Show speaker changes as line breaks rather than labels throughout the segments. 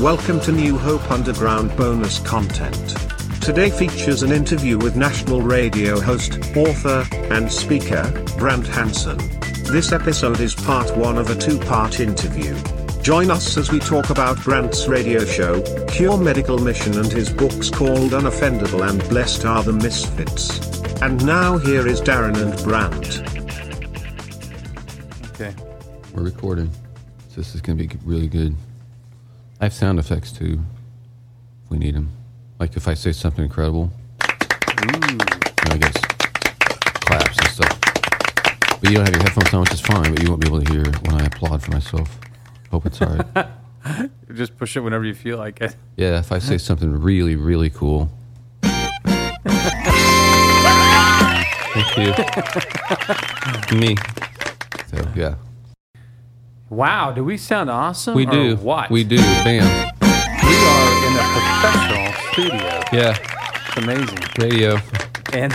Welcome to New Hope Underground bonus content. Today features an interview with national radio host, author, and speaker, Brant Hansen. This episode is part one of a two part interview. Join us as we talk about Brant's radio show, Cure Medical Mission, and his books called Unoffendable and Blessed Are the Misfits. And now here is Darren and Brant.
Okay.
We're recording. So this is going to be really good. I have sound effects too, if we need them. Like if I say something incredible, I guess claps and stuff. But you don't have your headphones on, which is fine, but you won't be able to hear when I applaud for myself. Hope it's all right.
Just push it whenever you feel like it.
yeah, if I say something really, really cool. Thank you. Me. So, yeah.
Wow, do we sound awesome?
We
or
do.
What?
We do. Bam.
We are in a professional studio.
Yeah.
It's amazing.
Radio.
And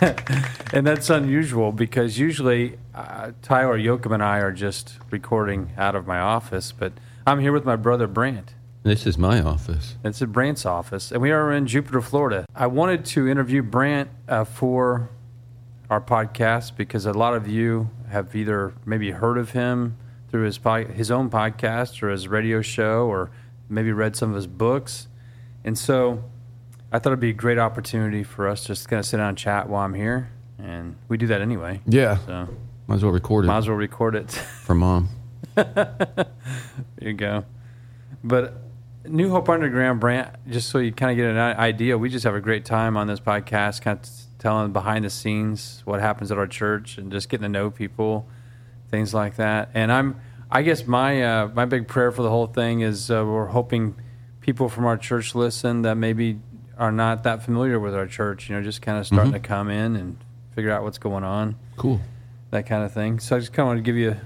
and that's unusual because usually uh, Tyler Yoakum and I are just recording out of my office, but I'm here with my brother Brant.
This is my office.
It's at Brant's office, and we are in Jupiter, Florida. I wanted to interview Brant uh, for our podcast because a lot of you have either maybe heard of him through his po- his own podcast or his radio show, or maybe read some of his books, and so I thought it'd be a great opportunity for us just kind of sit down and chat while I'm here, and we do that anyway.
Yeah.
So
Might as well record it
might as well record it.
for mom.
There you go. But New Hope Underground, Brant, just so you kind of get an idea, we just have a great time on this podcast, kind of telling behind the scenes what happens at our church and just getting to know people, things like that. And I'm, I guess my uh, my big prayer for the whole thing is uh, we're hoping people from our church listen that maybe are not that familiar with our church, you know, just kind of starting to come in and figure out what's going on
Cool.
that kind of thing. So I just kind of want to give you,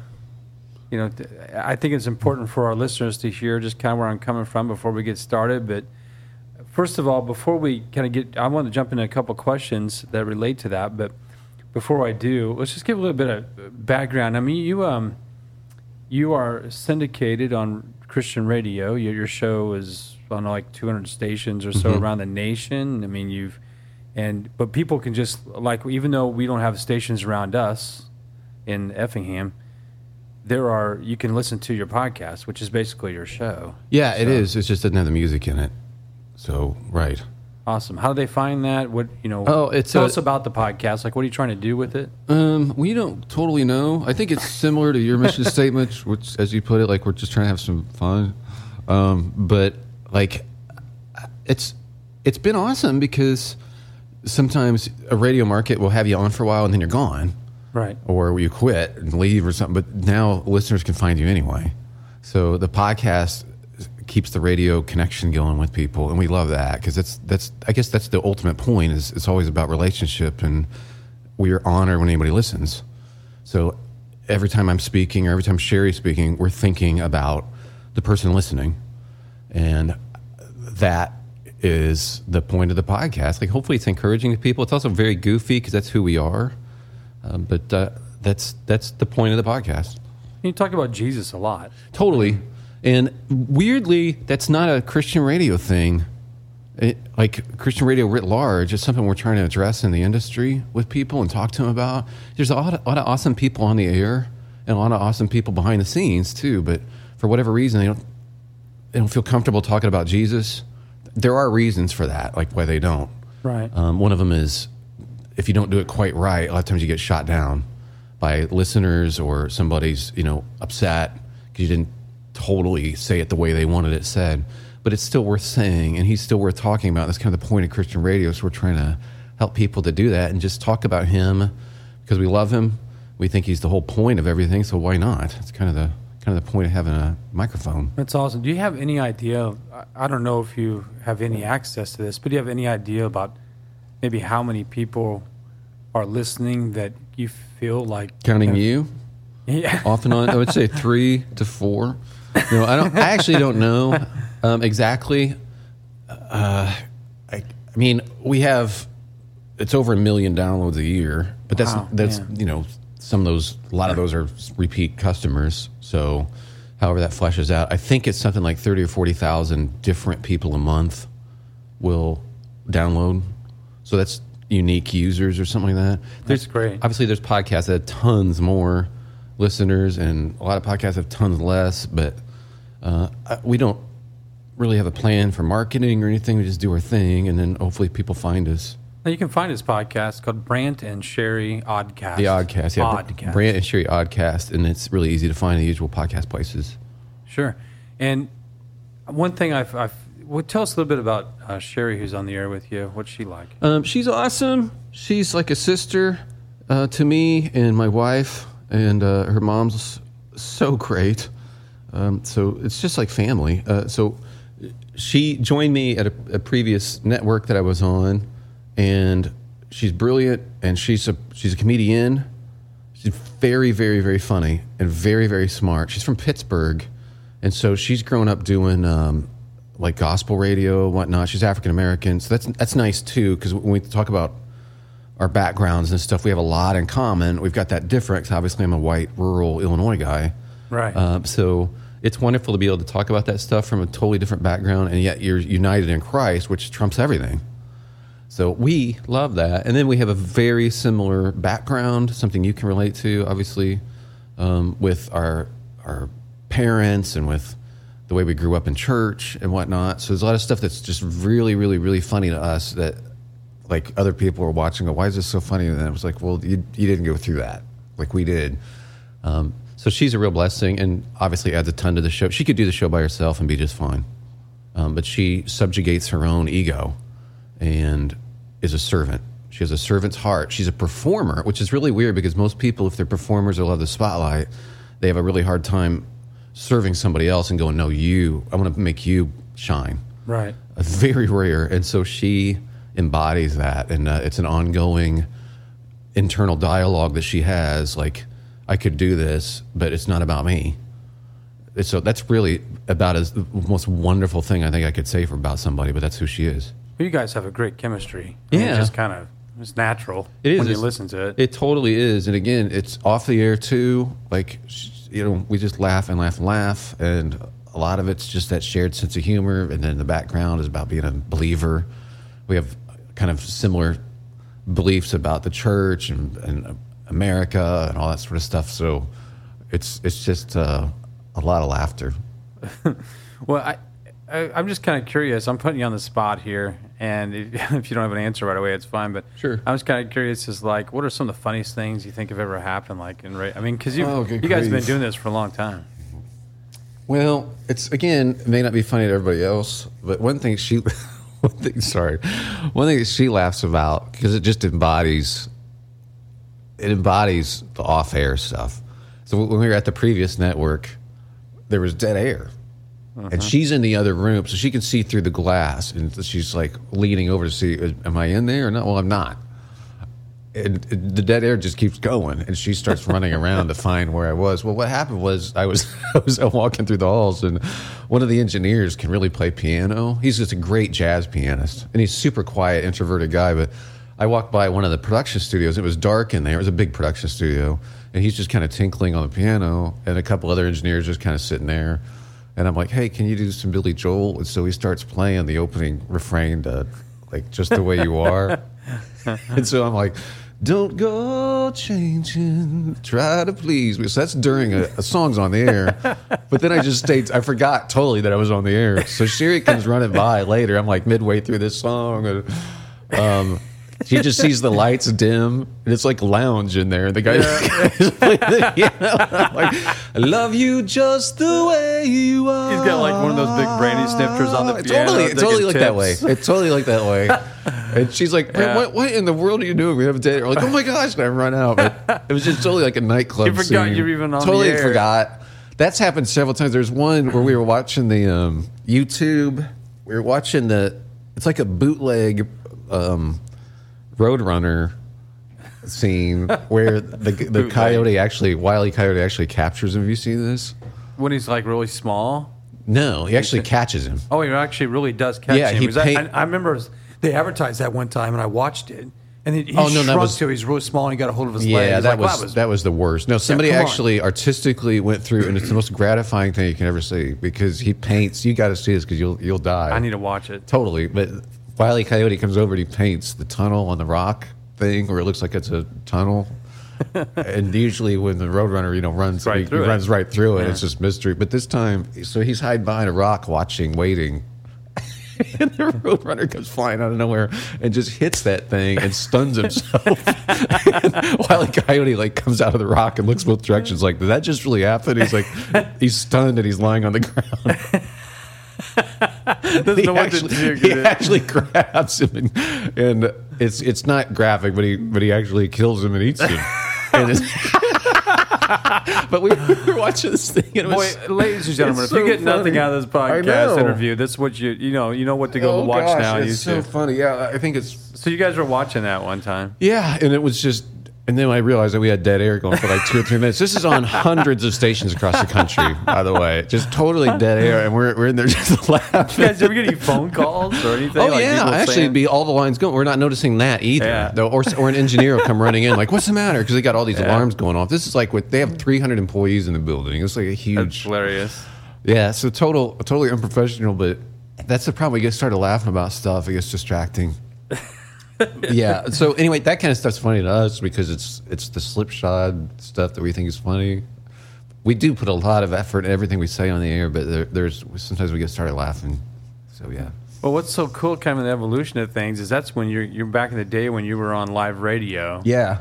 you know, I think it's important for our listeners to hear just kind of where I'm coming from before we get started. But first of all, before we kind of get, I want to jump into a couple questions that relate to that. But before I do, let's just give a little bit of background. I mean, you um, you are syndicated on Christian radio. Your, your show is on like 200 stations or so around the nation. I mean, you've and but people can just like even though we don't have stations around us in Effingham, there are you can listen to your podcast, which is basically your show.
Yeah, it is. It just doesn't have the music in it. So, right.
Awesome. How do they find that? What you know?
Oh, it's
tell
a-
us about the podcast. Like, what are you trying to do with it?
Um, we don't totally know. I think it's similar to your mission statement, which, as you put it, like we're just trying to have some fun. Um, but like, it's it's been awesome because sometimes a radio market will have you on for a while and then you're gone,
Right.
or you quit and leave or something. But now listeners can find you anyway. So the podcast keeps the radio connection going with people, and we love that because that's that's I guess that's the ultimate point. Is it's always about relationship, and we are honored when anybody listens. So every time I'm speaking or every time Sherri's speaking, we're thinking about the person listening, and that is the point of the podcast. Like, hopefully, it's encouraging to people. It's also very goofy because that's who we are. Um, but uh, that's that's the point of the podcast.
You talk about Jesus a lot.
Totally. And weirdly, that's not a Christian radio thing. It, like Christian radio writ large, it's something we're trying to address in the industry with people and talk to them about. There's a lot, of, a lot of awesome people on the air and a lot of awesome people behind the scenes too. But for whatever reason, they don't they don't feel comfortable talking about Jesus. There are reasons for that, like why they don't.
Right.
Um, one of them is if you don't do it quite right, a lot of times you get shot down by listeners or somebody's you know upset because you didn't totally say it the way they wanted it said. But it's still worth saying, and he's still worth talking about. That's kind of the point of Christian radio. So we're trying to help people to do that and just talk about him because we love him. We think he's the whole point of everything. So why not? It's kind of the kind of the point of having a microphone.
That's awesome. Do you have any idea? I- I don't know if you have any access to this, but do you have any idea about maybe how many people are listening that you feel like
Counting you.
Yeah.
off and on. I would say three to four. No, I don't. I actually don't know um, exactly. Uh, I, I mean, we have it's over a million downloads a year, but that's
Wow,
that's
yeah.
you know some of those. A lot of those are repeat customers. So however that fleshes out. I think it's something like thirty or forty thousand different people a month will download. So that's unique users or something like that.
That's great.
Obviously, there's podcasts that have tons more listeners, and a lot of podcasts have tons less. But uh, we don't really have a plan for marketing or anything. We just do our thing, and then hopefully people find us.
Now, you can find his podcast called Brant and Sherri Oddcast.
The Oddcast, yeah,
Oddcast.
Brant and Sherri Oddcast, and it's really easy to find in the usual podcast places.
Sure. And one thing I've, I've well, tell us a little bit about uh, Sherri, who's on the air with you. What's she like?
Um, she's awesome. She's like a sister uh, to me and my wife, and uh, her mom's so great. Um, so it's just like family. Uh, so she joined me at a, a previous network that I was on, and she's brilliant, and she's a she's a comedian. She's very, very, very funny and very, very smart. She's from Pittsburgh, and so she's grown up doing um, like gospel radio, and whatnot. She's African American, so that's that's nice too. Because when we talk about our backgrounds and stuff, we have a lot in common. We've got that difference. Obviously, I'm a white, rural Illinois guy,
Right.
um, so it's wonderful to be able to talk about that stuff from a totally different background, and yet you're united in Christ, which trumps everything. So we love that, and then we have a very similar background, something you can relate to, obviously, um, with our our parents and with the way we grew up in church and whatnot. So there's a lot of stuff that's just really, really, really funny to us that like other people are watching. Go, why is this so funny? And I was like, well, you you didn't go through that like we did. Um, so she's a real blessing, and obviously adds a ton to the show. She could do the show by herself and be just fine, um, but she subjugates her own ego and is a servant. She has a servant's heart. She's a performer, which is really weird because most people, if they're performers or love the spotlight, they have a really hard time serving somebody else and going, "No, you. I want to make you shine."
right.
Uh, very rare and so she embodies that and uh, it's an ongoing internal dialogue that she has like i could do this but it's not about me so that's really about as the most wonderful thing i think i could say for about somebody but that's who she is
Well, you guys have a great chemistry. I mean,
Yeah.
It's just kind of, it's natural
It is.
when you listen to it.
It totally is. And again, it's off the air too. Like, you know, we just laugh and laugh and laugh. And a lot of it's just that shared sense of humor. And then the background is about being a believer. We have kind of similar beliefs about the church and, and America and all that sort of stuff. So it's, it's just uh, a lot of laughter.
Well, I, I, I'm just kind of curious. I'm putting you on the spot here, and if, if you don't have an answer right away, it's fine. But
Sure.
I was kind of curious. Is like, what are some of the funniest things you think have ever happened? Like in, ra- I mean, because you
Oh,
you
good
guys have been doing this for a long time.
Well, it's again it may not be funny to everybody else, but one thing she, one thing, sorry, one thing that she laughs about because it just embodies, it embodies the off-air stuff. So when we were at the previous network, there was dead air, and uh-huh. she's in the other room, so she can see through the glass, and she's like leaning over to see, uh, am I in there or not? Well, I'm not. And the dead air just keeps going and she starts running around to find where i was. Well what happened was i was i was walking through the halls and one of the engineers can really play piano. He's just a great jazz pianist and he's super quiet introverted guy but i walked by one of the production studios it was dark in there it was a big production studio and he's just kind of tinkling on the piano and a couple other engineers just kind of sitting there and i'm like hey can you do some billy joel and so he starts playing the opening refrain to like just the way you are and so I'm like, don't go changing, try to please me. So that's during a, a song's on the air. But then I just stayed, I forgot totally that I was on the air. So Sherri comes running by later. I'm like midway through this song. Um, she just sees the lights dim, and it's like lounge in there. The guy, you know, I'm like, I love you just the way you are.
He's got like one of those big brandy snifters on the
It's
piano.
Totally, it's totally like that way.
tips.
It's totally like that way. And she's like,
Yeah.
what, what in the world are you doing? We have a date. We're like, oh my gosh, and I run out. But it was just totally like a nightclub.
You forgot
scene.
you were even on the
Totally forgot. That's happened several times. There's one where we were watching the um, YouTube. We were watching the. It's like a bootleg um, Roadrunner scene where the the coyote actually Wiley Coyote actually captures him. Have you seen this?
When he's like really small.
No, he actually catches him.
Oh, he actually really does catch
Yeah,
him.
he
Because I,
paint-
I, I remember they advertised that one time, and I watched it, and he, he
Oh, no, that
shrunk
was-
to he's real small and he got a hold of his
Yeah,
leg. He's
that
like,
was,
"Wow,
that was the worst. No, somebody
come on.
actually artistically went through, and it's the most gratifying thing you can ever see because he paints. You got to see this because you'll you'll die.
I need to watch it.
totally. But Wiley Coyote comes over and he paints the tunnel on the rock thing, where it looks like it's a tunnel. and usually when the roadrunner, you know, runs
Right
he,
through
he
it.
runs right through it.
Yeah.
It's just mystery. But this time, so he's hiding behind a rock, watching, waiting. and the roadrunner comes flying out of nowhere and just hits that thing and stuns himself. While the coyote like comes out of the rock and looks both directions, like, did that just really happen? He's like, he's stunned and he's lying on the ground. He
know what to
actually, he actually grabs him and, and it's it's not graphic, but he but he actually kills him and eats him. And but we were watching this thing and was,
Boy, ladies and gentlemen, if you
so
get nothing out of this podcast interview, this is what you you know you know what to go
oh
watch
gosh,
now.
It's so funny. Yeah, I think it's
So you guys were watching that one time.
Yeah, and it was just, and then I realized that we had dead air going for like two or three minutes. This is on hundreds of stations across the country, by the way, just totally dead air, and we're, we're in there just laughing.
You guys ever get any phone calls or anything?
Oh
like
yeah, actually,
saying-
be all the lines going. We're not noticing that either.
Yeah.
Though, or, or an engineer will come running in, like, "What's the matter?" Because they got all these alarms going off. This is like what they have 300 employees in the building. It's like a
That's
huge,
hilarious.
yeah. So total, totally unprofessional. But that's the problem. We get started laughing about stuff. It gets distracting. yeah. So anyway, that kind of stuff's funny to us because it's it's the slipshod stuff that we think is funny. We do put a lot of effort in everything we say on the air, but there, there's sometimes we get started laughing. So yeah.
Well, what's so cool, kind of the evolution of things, is that's when you're you're back in the day when you were on live radio,
Yeah.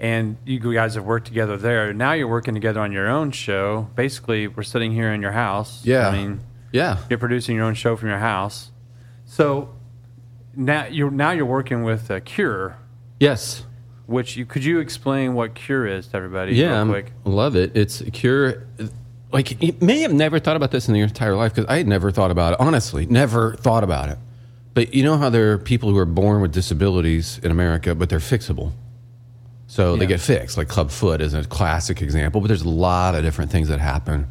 and you guys have worked together there. Now you're working together on your own show. Basically, we're sitting here in your house.
Yeah.
I mean,
Yeah.
you're producing your own show from your house. So now you're now you're working with uh, Cure,
Yes.
which you could you explain what Cure is to everybody?
Yeah,
real
I'm-
quick.
love it. It's a cure. Like you may have never thought about this in your entire life because I had never thought about it. Honestly, never thought about it. But you know how there are people who are born with disabilities in America, but they're fixable. So they get fixed. Like club foot is a classic example, but there's a lot of different things that happen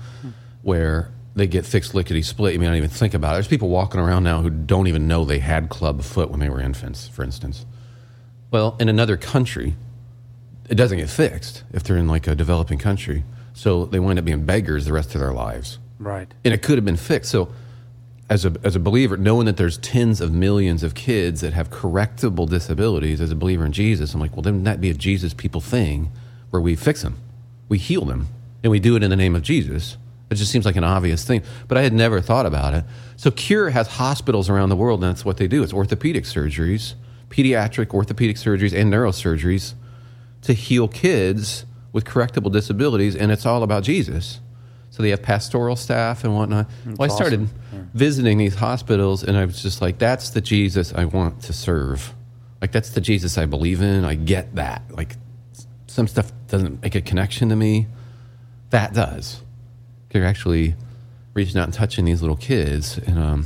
where they get fixed lickety split. You may not even think about it. There's people walking around now who don't even know they had club foot when they were infants, for instance. Well, in another country, it doesn't get fixed if they're in like a developing country. So they wind up being beggars the rest of their lives.
Right.
And it could have been fixed. So as a, as a believer, knowing that there's tens of millions of kids that have correctable disabilities, as a believer in Jesus, I'm like, well, then that be a Jesus people thing where we fix them, we heal them, and we do it in the name of Jesus. It just seems like an obvious thing, but I had never thought about it. So Cure has hospitals around the world, and that's what they do. It's orthopedic surgeries, pediatric orthopedic surgeries, and neurosurgeries to heal kids with correctable disabilities, and it's all about Jesus. So they have pastoral staff and whatnot. well, I started visiting these hospitals, and I was just like, "That's the Jesus I want to serve. Like that's the Jesus I believe in. I get that. Like some stuff doesn't make a connection to me. That does. You're actually reaching out and touching these little kids and um,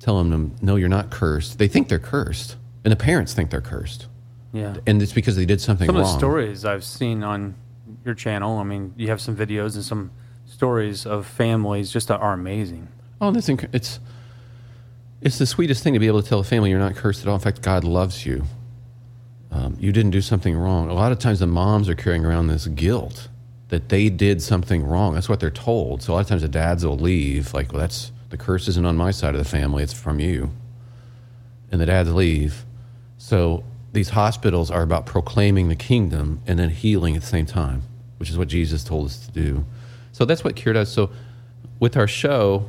telling them, "No, you're not cursed." They think they're cursed, and the parents think they're cursed,
Yeah.
and it's because they did something wrong.
Some
wrong.
of the stories I've seen on your channel, I mean, you have some videos and some stories of families just that are amazing.
Oh, that's inc- it's it's the sweetest thing to be able to tell a family you're not cursed at all. In fact, God loves you. Um, you didn't do something wrong. A lot of times, the moms are carrying around this guilt that they did something wrong. That's what they're told. So a lot of times, the dads will leave like, "Well, that's the curse isn't on my side of the family; it's from you." And the dads leave. So these hospitals are about proclaiming the kingdom and then healing at the same time, which is what Jesus told us to do. So that's what Cure does. So with our show,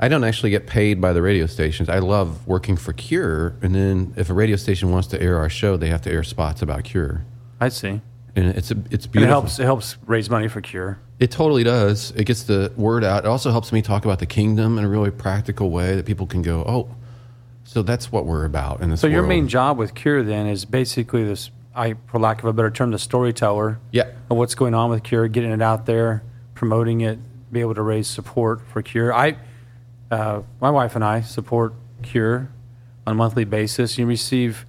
I don't actually get paid by the radio stations. I love working for Cure, and then if a radio station wants to air our show, they have to air spots about Cure,
I see.
And it's a, it's
And it helps. It helps raise money for Cure.
It totally does. It gets the word out. It also helps me talk about the kingdom in a really practical way that people can go, oh, so that's what we're about this.
So your
world."
main job with Cure then is basically this. I, for lack of a better term, the storyteller
yeah,
of what's going on with Cure, getting it out there, promoting it, be able to raise support for Cure. I, uh, my wife and I support Cure on a monthly basis. You receive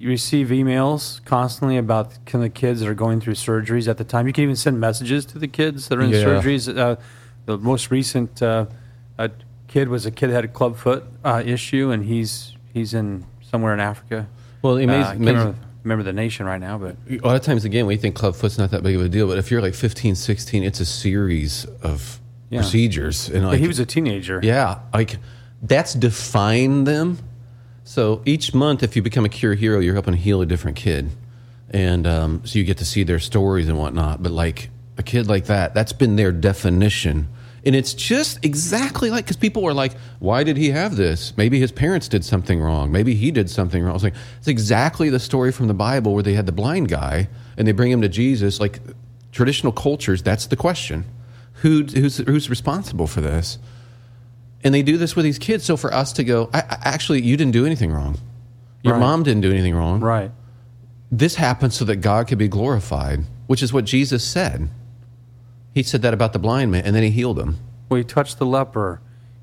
you receive emails constantly about kind of the kids that are going through surgeries at the time. You can even send messages to the kids that are in
Yeah.
surgeries. Uh, the most recent uh, kid was a kid that had a clubfoot uh, issue, and he's he's in somewhere in Africa.
Well,
Uh, I can't
amazing,
remember. remember the nation right now, but
A lot of times, again, we think clubfoot's not that big of a deal, but if you're like 15, 16, it's a series of
Yeah.
procedures. And like,
he was a teenager.
Yeah, like that's defined them. So each month, if you become a cure hero, you're helping heal a different kid, and um, so you get to see their stories and whatnot. But like a kid like that, that's been their definition, and it's just exactly like because people were like, "Why did he have this? Maybe his parents did something wrong. Maybe he did something wrong." I was like, "It's exactly the story from the Bible where they had the blind guy and they bring him to Jesus." Like traditional cultures, that's the question: Who who's who's responsible for this? And they do this with these kids. So for us to go, I, I, actually, you didn't do anything wrong. Your
Right.
mom didn't do anything wrong.
Right.
This happened so that God could be glorified, which is what Jesus said. He said that about the blind man, and then he healed him.
Well, he touched the leper.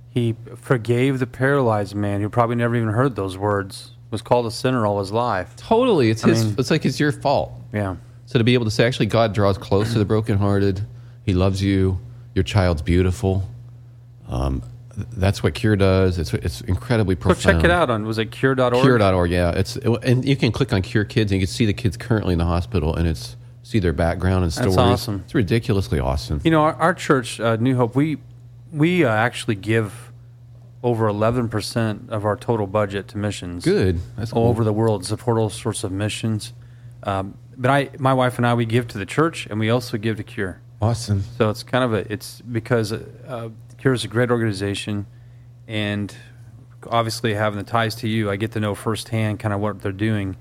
He forgave the paralyzed man who probably never even heard those words. Was called a sinner all his life.
Totally, it's his.
mean-
it's like it's your fault.
Yeah.
So to be able to say, actually, God draws close to the brokenhearted. He loves you. Your child's beautiful. Um, that's what Cure does. It's it's incredibly
Go
profound.
check it out on was it cure.org?
Cure.org, yeah. It's and you can click on Cure Kids and you can see the kids currently in the hospital and it's see their background and stories.
That's awesome.
It's ridiculously awesome.
You know, our, our church, uh, New Hope, we we uh, actually give over 11% of our total budget to missions.
Good. That's
all
cool.
over the world, support all sorts of missions. Um, but I, my wife and I, we give to the church, and we also give to Cure.
Awesome.
So it's kind of a, it's because uh, Cure is a great organization, and obviously having the ties to you, I get to know firsthand kind of what they're doing.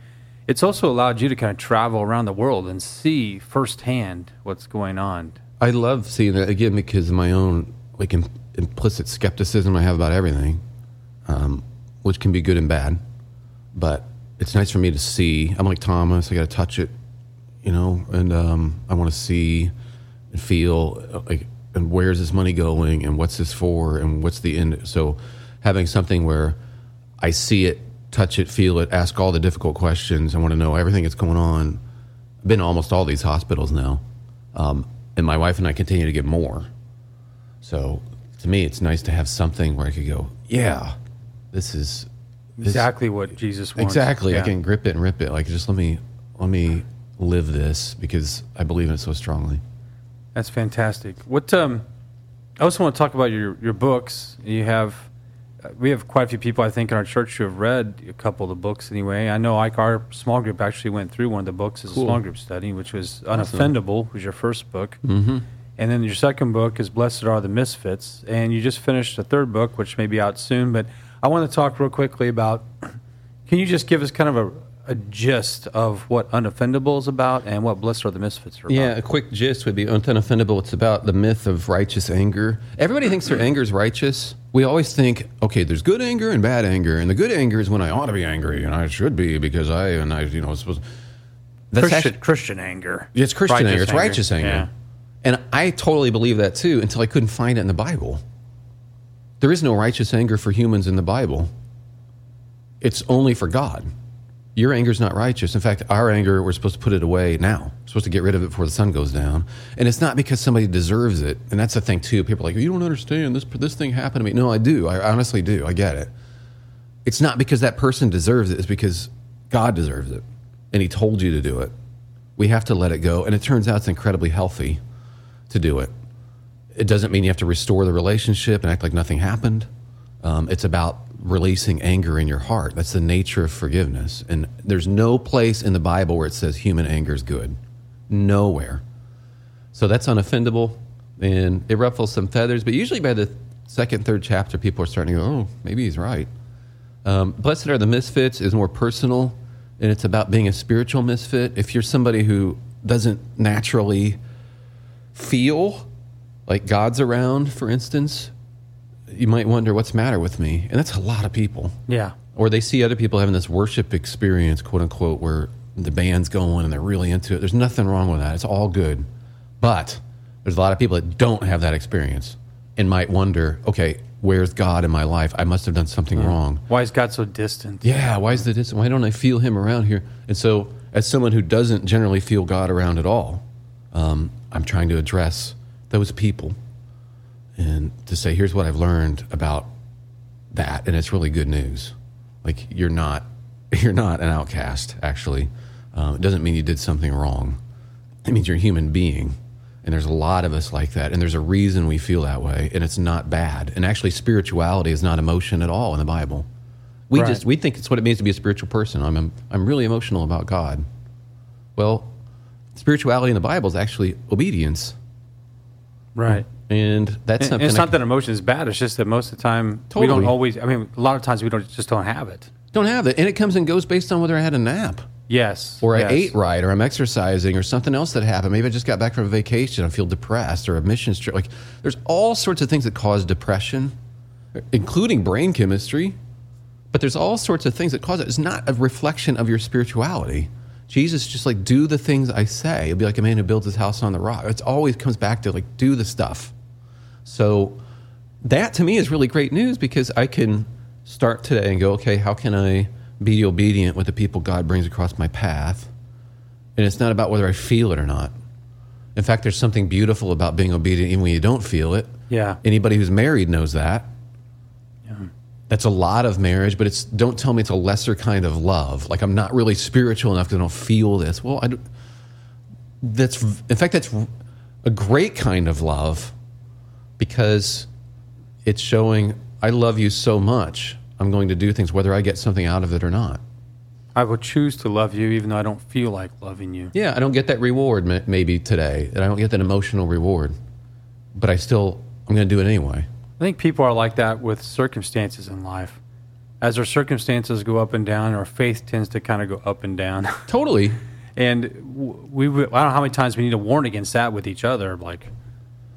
It's also allowed you to kind of travel around the world and see firsthand what's going on.
I love seeing that again because of my own like im- implicit skepticism I have about everything, um, which can be good and bad. But it's nice for me to see. I'm like Thomas. I got to touch it, you know, and um, I want to see and feel uh, like, and where's this money going, and what's this for, and what's the end. So having something where I see it, touch it, feel it, ask all the difficult questions. I want to know everything that's going on. I've been to almost all these hospitals now, um, and my wife and I continue to get more. So to me, it's nice to have something where I could go, yeah, this is this-
Exactly what Jesus wants.
Exactly. I can grip it and rip it. Like just let me let me live this because I believe in it so strongly.
That's fantastic. What um, I also want to talk about your your books. You have uh, we have quite a few people I think in our church who have read a couple of the books anyway. I know like our small group actually went through one of the books as
Cool.
a small group study, which was Unoffendable, was your first book.
Mm-hmm.
And then your second book is Blessed Are the Misfits. And you just finished a third book, which may be out soon. But I want to talk real quickly about can you just give us kind of a, a gist of what Unoffendable is about and what Blessed Are the Misfits are about?
Yeah, a quick gist would be unoffendable. It's about the myth of righteous anger. Everybody thinks their anger is righteous. We always think, okay, there's good anger and bad anger, and the good anger is when I ought to be angry and I should be because I and I, you know, supposed. That's
Christian,
actu-
Christian anger.
Yeah, it's Christian
Righteous
anger. It's righteous anger.
Yeah.
And I totally believe that too until I couldn't find it in the Bible. There is no righteous anger for humans in the Bible. It's only for God. Your anger is not righteous. In fact, our anger, we're supposed to put it away now. We're supposed to get rid of it before the sun goes down. And it's not because somebody deserves it. And that's the thing too. People are like, you don't understand. This this thing happened to me. No, I do. I honestly do. I get it. It's not because that person deserves it. It's because God deserves it, and He told you to do it. We have to let it go, and it turns out it's incredibly healthy to do it. It doesn't mean you have to restore the relationship and act like nothing happened. Um, it's about releasing anger in your heart. That's the nature of forgiveness. And there's no place in the Bible where it says human anger is good. Nowhere. So that's unoffendable, and it ruffles some feathers. But usually by the second, third chapter, people are starting to go, "Oh, maybe he's right." Um, Blessed are the misfits is more personal, and it's about being a spiritual misfit. If you're somebody who doesn't naturally feel like God's around, for instance, you might wonder what's the matter with me, and that's a lot of people.
Yeah.
Or they see other people having this worship experience, quote unquote, where the band's going and they're really into it. There's nothing wrong with that. It's all good. But there's a lot of people that don't have that experience and might wonder, okay, where's God in my life? I must have done something wrong.
Why is God so distant?
Yeah, why is the distance? Why don't I feel Him around here? And so, as someone who doesn't generally feel God around at all, um, I'm trying to address those people and to say, here's what I've learned about that, and it's really good news. Like you're not, you're not an outcast. Actually, Um, it doesn't mean you did something wrong. It means you're a human being. And there's a lot of us like that. And there's a reason we feel that way. And it's not bad. And actually, spirituality is not emotion at all in the Bible. We
Right.
just we think it's what it means to be a spiritual person. I'm I'm really emotional about God. Well, spirituality in the Bible is actually obedience,
Right.
And that's
And
something.
it's not that emotion is bad. It's just that most of the time we don't always. I mean, a lot of times we don't just don't have it.
don't have it, and it comes and goes based on whether I had a nap
Yes.
or I
yes.
ate right, or I'm exercising, or something else that happened. Maybe I just got back from a vacation. I feel depressed, or a missions trip. Like there's all sorts of things that cause depression, including brain chemistry. But there's all sorts of things that cause it. It's not a reflection of your spirituality. Jesus just like do the things I say. It'll be like a man who builds his house on the rock. It's always comes back to like do the stuff. So that to me is really great news because I can start today and go, okay, how can I be obedient with the people God brings across my path? And it's not about whether I feel it or not. In fact, there's something beautiful about being obedient even when you don't feel it.
Yeah.
Anybody who's married knows that. Yeah. That's a lot of marriage, but it's don't tell me it's a lesser kind of love. Like I'm not really spiritual enough because I don't feel this. Well, I, don't- that's in fact that's a great kind of love because it's showing I love you so much. I'm going to do things whether I get something out of it or not.
I will choose to love you even though I don't feel like loving you.
Yeah, I don't get that reward maybe today, and I don't get that emotional reward, but I still I'm going to do it anyway.
I think people are like that with circumstances in life. As our circumstances go up and down, our faith tends to kind of go up and down.
Totally.
and we, we, I don't know how many times we need to warn against that with each other. Like,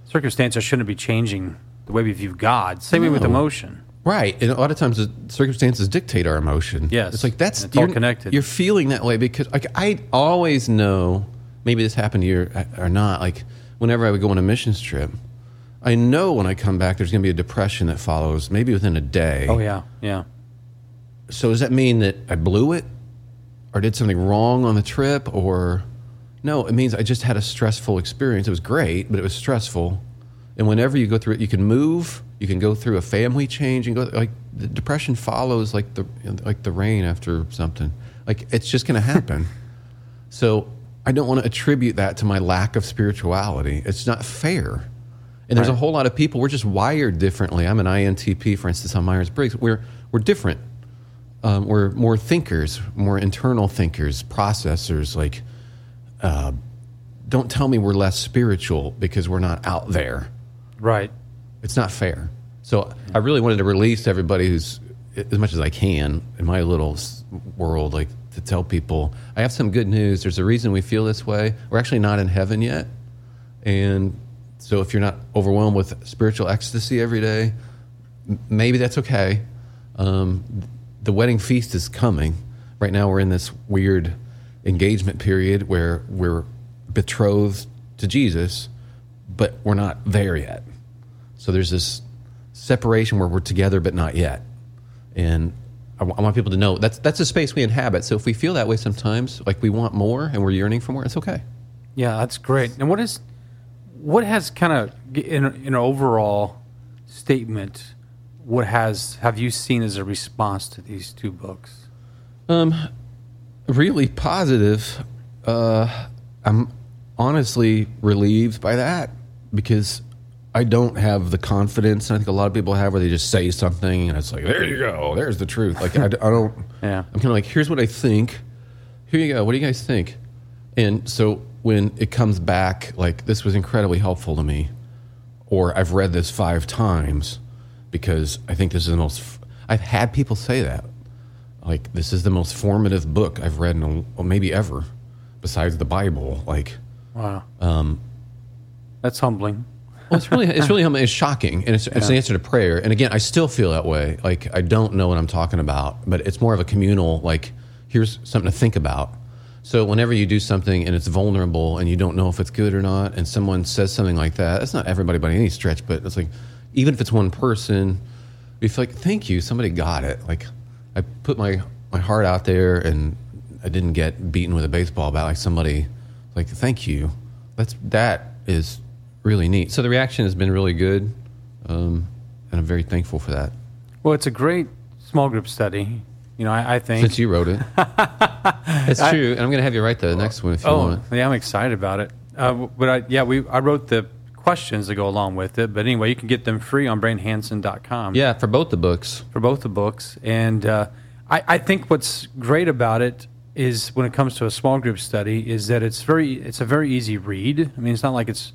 circumstances shouldn't be changing the way we view God. Same way with
No.
emotion.
Right, and a lot of times the circumstances dictate our emotion.
Yes.
it's like that's
It's all
you're-
connected.
You're feeling that way because like I always know. Maybe this happened to you or, or not. Like whenever I would go on a missions trip, I know when I come back there's going to be a depression that follows, maybe within a day.
Oh, yeah. Yeah.
So does that mean that I blew it, or did something wrong on the trip, or no? It means I just had a stressful experience. It was great, but it was stressful. And whenever you go through it, you can move. You can go through a family change and go like the depression follows like the like the rain after something. Like it's just going to happen. so I don't want to attribute that to my lack of spirituality. It's not fair. And there's a whole lot of people. We're just wired differently. I'm an INTP, for instance, on Myers Briggs. We're we're different. Um, we're more thinkers, more internal thinkers, processors. Like, uh, don't tell me we're less spiritual because we're not out there.
Right.
It's not fair. So I really wanted to release everybody who's as much as I can in my little world, like to tell people I have some good news. There's a reason we feel this way. We're actually not in heaven yet, and so if you're not overwhelmed with spiritual ecstasy every day, maybe that's okay. Um, the wedding feast is coming. Right now, we're in this weird engagement period where we're betrothed to Jesus, but we're not there yet. So there's this separation where we're together but not yet. And I want people to know that's that's a space we inhabit. So if we feel that way sometimes, like we want more and we're yearning for more, it's okay.
Yeah, that's great. And what is, what has kind of in an overall statement, what has have you seen as a response to these two books?
Um, Really positive. Uh, I'm honestly relieved by that because I don't have the confidence. I think a lot of people have where they just say something and it's like, there you go, there's the truth. Like I don't.
Yeah.
I'm kind of like, here's what I think. Here you go. What do you guys think? And so when it comes back, like this was incredibly helpful to me, or I've read this five times because I think this is the most. F- I've had people say that, like this is the most formative book I've read in a, well, maybe ever, besides the Bible. Like,
Wow. Um, that's humbling.
well, it's really it's really humbling. It's shocking, and it's, it's an answer to prayer. And again, I still feel that way. Like I don't know what I'm talking about, but it's more of a communal. Like here's something to think about. So whenever you do something and it's vulnerable and you don't know if it's good or not, and someone says something like that, it's not everybody by any stretch, but it's like even if it's one person, you feel like thank you, somebody got it. Like I put my my heart out there and I didn't get beaten with a baseball bat. Like somebody like thank you. That's that is really neat. So the reaction has been really good, um, and I'm very thankful for that.
Well, it's a great small group study, You know, I, I think.
Since you wrote it, it's
I-
true, and I'm going to have you write the next one if you
oh,
want.
yeah, I'm excited about it. Uh, but I, yeah, we I wrote the questions that go along with it. But anyway, you can get them free on branthansen.com.
Yeah, for both the books.
for both the books. And uh, I, I think what's great about it is when it comes to a small group study is that it's very it's a very easy read. I mean, it's not like it's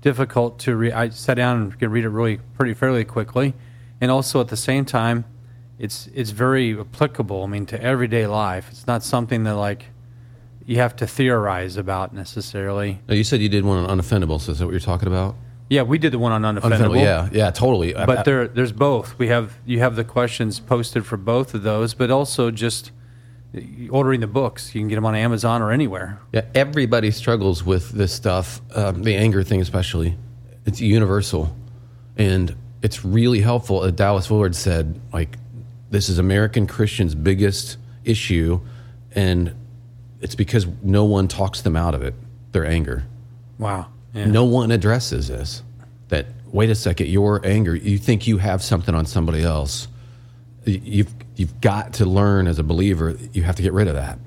difficult to read. I sat down and can read it really pretty fairly quickly, and also at the same time, it's it's very applicable. I mean, to everyday life. It's not something that like you have to theorize about necessarily.
No, you said you did one on unoffendable. So is that what you're talking about?
Yeah, we did the one on unoffendable.
Yeah, yeah, totally. I- I-
but there there's both we have you have the questions posted for both of those but also just ordering the books you can get them on amazon or anywhere
Yeah, everybody struggles with this stuff, um, the anger thing especially. It's universal, and it's really helpful. Uh, Dallas Willard said, like, this is American Christians' biggest issue, and it's because no one talks them out of it. Their anger.
wow yeah.
No one addresses this. That wait a second, your anger. You think you have something on somebody else. You've you've got to learn as a believer. You have to get rid of that.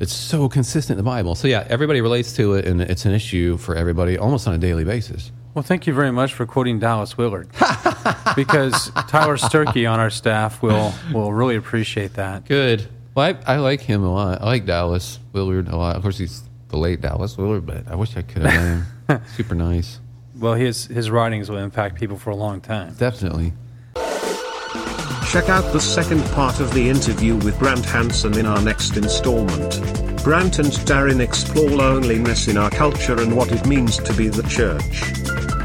It's so consistent in the Bible. So yeah, everybody relates to it, and it's an issue for everybody almost on a daily basis.
well thank you very much for quoting dallas willard because tyler sturkey on our staff will will really appreciate that
Good. Well, I, I like him a lot. I like Dallas Willard a lot. Of course, he's the late Dallas Willard, but I wish I could have known him. Super nice.
well his his writings will impact people for a long time
Definitely.
Check out the second part of the interview with Brant Hansen in our next installment. Brant and Darren explore loneliness in our culture and what it means to be the church.